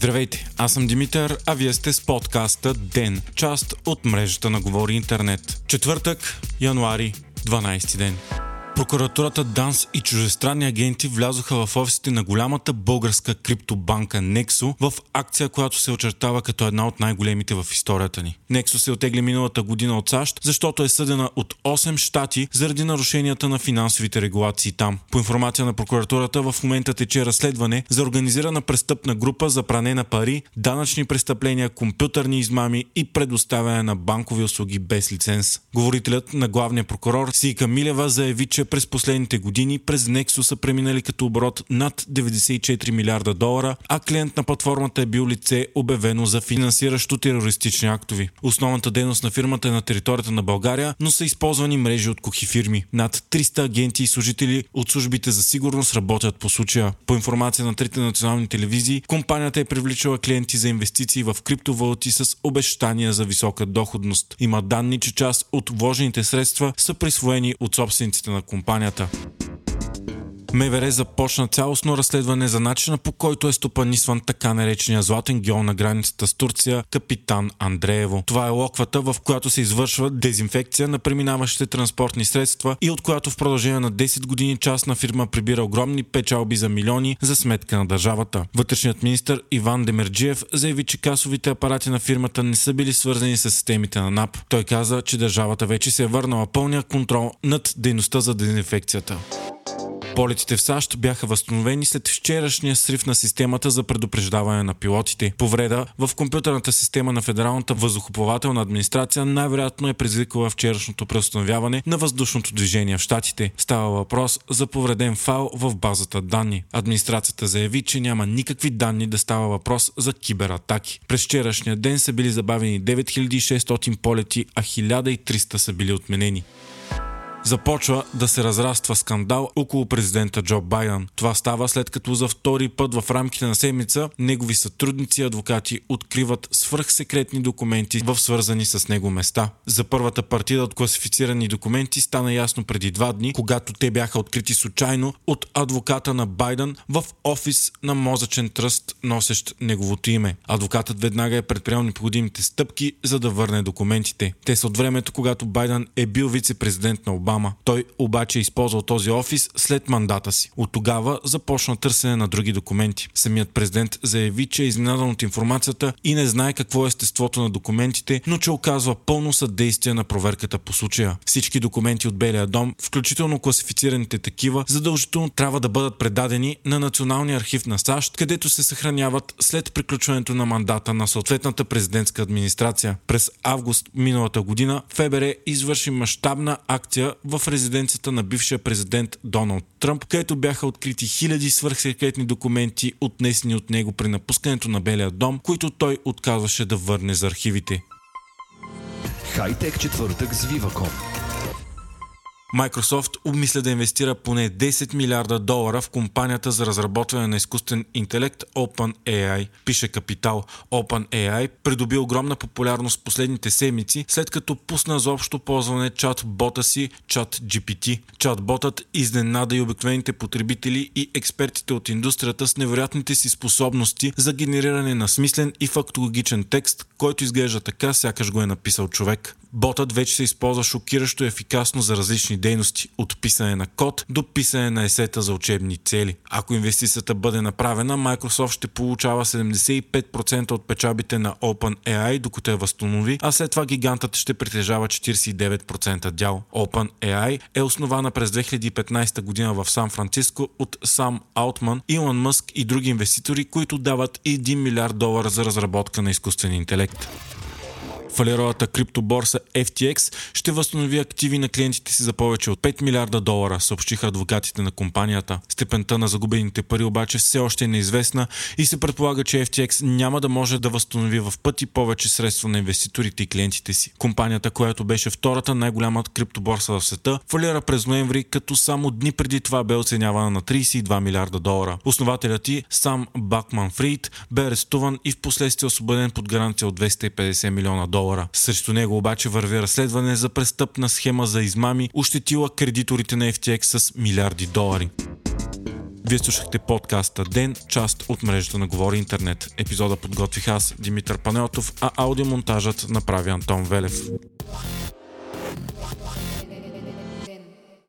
Здравейте, аз съм Димитър, а вие сте с подкаста ДЕН, част от мрежата на Говори Интернет. Четвъртък, януари, 12 ден. Прокуратурата ДАНС и чужестранни агенти влязоха в офисите на голямата българска криптобанка Nexo в акция, която се очертава като една от най-големите в историята ни. Nexo се отегли миналата година от САЩ, защото е съдена от 8 щати заради нарушенията на финансовите регулации там. По информация на прокуратурата в момента тече разследване за организирана престъпна група за пране на пари, данъчни престъпления, компютърни измами и предоставяне на банкови услуги без лиценз. Говорителят на главния прокурор Сика Милева заяви, че през последните години през Nexus са преминали като оборот над 94 милиарда долара, а клиент на платформата е бил лице обявено за финансиращо терористични актови. Основната дейност на фирмата е на територията на България, но са използвани мрежи от кухи фирми. Над 300 агенти и служители от службите за сигурност работят по случая. По информация на трите национални телевизии, компанията е привличала клиенти за инвестиции в криптовалути с обещания за висока доходност. Има данни, че част от вложените средства са присвоени от собствениците на компанията компанията. МВР започна цялостно разследване за начина по който е стопанисван така наречения златен геол на границата с Турция Капитан Андреево. Това е локвата, в която се извършва дезинфекция на преминаващите транспортни средства и от която в продължение на 10 години частна фирма прибира огромни печалби за милиони за сметка на държавата. Вътрешният министр Иван Демерджиев заяви, че касовите апарати на фирмата не са били свързани с системите на НАП. Той каза, че държавата вече се е върнала пълния контрол над дейността за дезинфекцията. Полетите в САЩ бяха възстановени след вчерашния срив на системата за предупреждаване на пилотите. Повреда в компютърната система на Федералната въздухоплавателна администрация най-вероятно е предизвикала вчерашното преустановяване на въздушното движение в Штатите. Става въпрос за повреден файл в базата данни. Администрацията заяви, че няма никакви данни да става въпрос за кибератаки. През вчерашния ден са били забавени 9600 полети, а 1300 са били отменени започва да се разраства скандал около президента Джо Байден. Това става след като за втори път в рамките на седмица негови сътрудници и адвокати откриват свръхсекретни документи в свързани с него места. За първата партида от класифицирани документи стана ясно преди два дни, когато те бяха открити случайно от адвоката на Байден в офис на мозъчен тръст, носещ неговото име. Адвокатът веднага е предприел необходимите стъпки, за да върне документите. Те са от времето, когато Байден е бил вице-президент на Обама Обама. Той обаче е използвал този офис след мандата си. От тогава започна търсене на други документи. Самият президент заяви, че е изненадан от информацията и не знае какво е естеството на документите, но че оказва пълно съдействие на проверката по случая. Всички документи от Белия дом, включително класифицираните такива, задължително трябва да бъдат предадени на Националния архив на САЩ, където се съхраняват след приключването на мандата на съответната президентска администрация. През август миналата година ФБР извърши мащабна акция в резиденцията на бившия президент Доналд Тръмп, където бяха открити хиляди свърхсекретни документи, отнесени от него при напускането на Белия дом, които той отказваше да върне за архивите. Хайтек четвъртък с Viva.com Microsoft обмисля да инвестира поне 10 милиарда долара в компанията за разработване на изкуствен интелект OpenAI. Пише Капитал. OpenAI придоби огромна популярност последните седмици, след като пусна за общо ползване чат-бота си ChatGPT. Чат-ботът изненада и обикновените потребители и експертите от индустрията с невероятните си способности за генериране на смислен и фактологичен текст, който изглежда така, сякаш го е написал човек. Ботът вече се използва шокиращо ефикасно за различни дейности, от писане на код до писане на есета за учебни цели. Ако инвестицията бъде направена, Microsoft ще получава 75% от печабите на OpenAI, докато я възстанови, а след това гигантът ще притежава 49% дял. OpenAI е основана през 2015 година в Сан Франциско от Сам Аутман, Илон Мъск и други инвеститори, които дават 1 милиард долара за разработка на изкуствен интелект фалиралата криптоборса FTX ще възстанови активи на клиентите си за повече от 5 милиарда долара, съобщиха адвокатите на компанията. Степента на загубените пари обаче все още е неизвестна и се предполага, че FTX няма да може да възстанови в пъти повече средства на инвеститорите и клиентите си. Компанията, която беше втората най-голяма криптоборса в света, фалира през ноември, като само дни преди това бе оценявана на 32 милиарда долара. Основателят ти, сам Бакман Фрид, бе арестуван и в последствие освободен под гаранция от 250 милиона долара долара. Срещу него обаче върви разследване за престъпна схема за измами, ощетила кредиторите на FTX с милиарди долари. Вие слушахте подкаста Ден, част от мрежата на Говори Интернет. Епизода подготвих аз, Димитър Панелтов, а аудиомонтажът направи Антон Велев.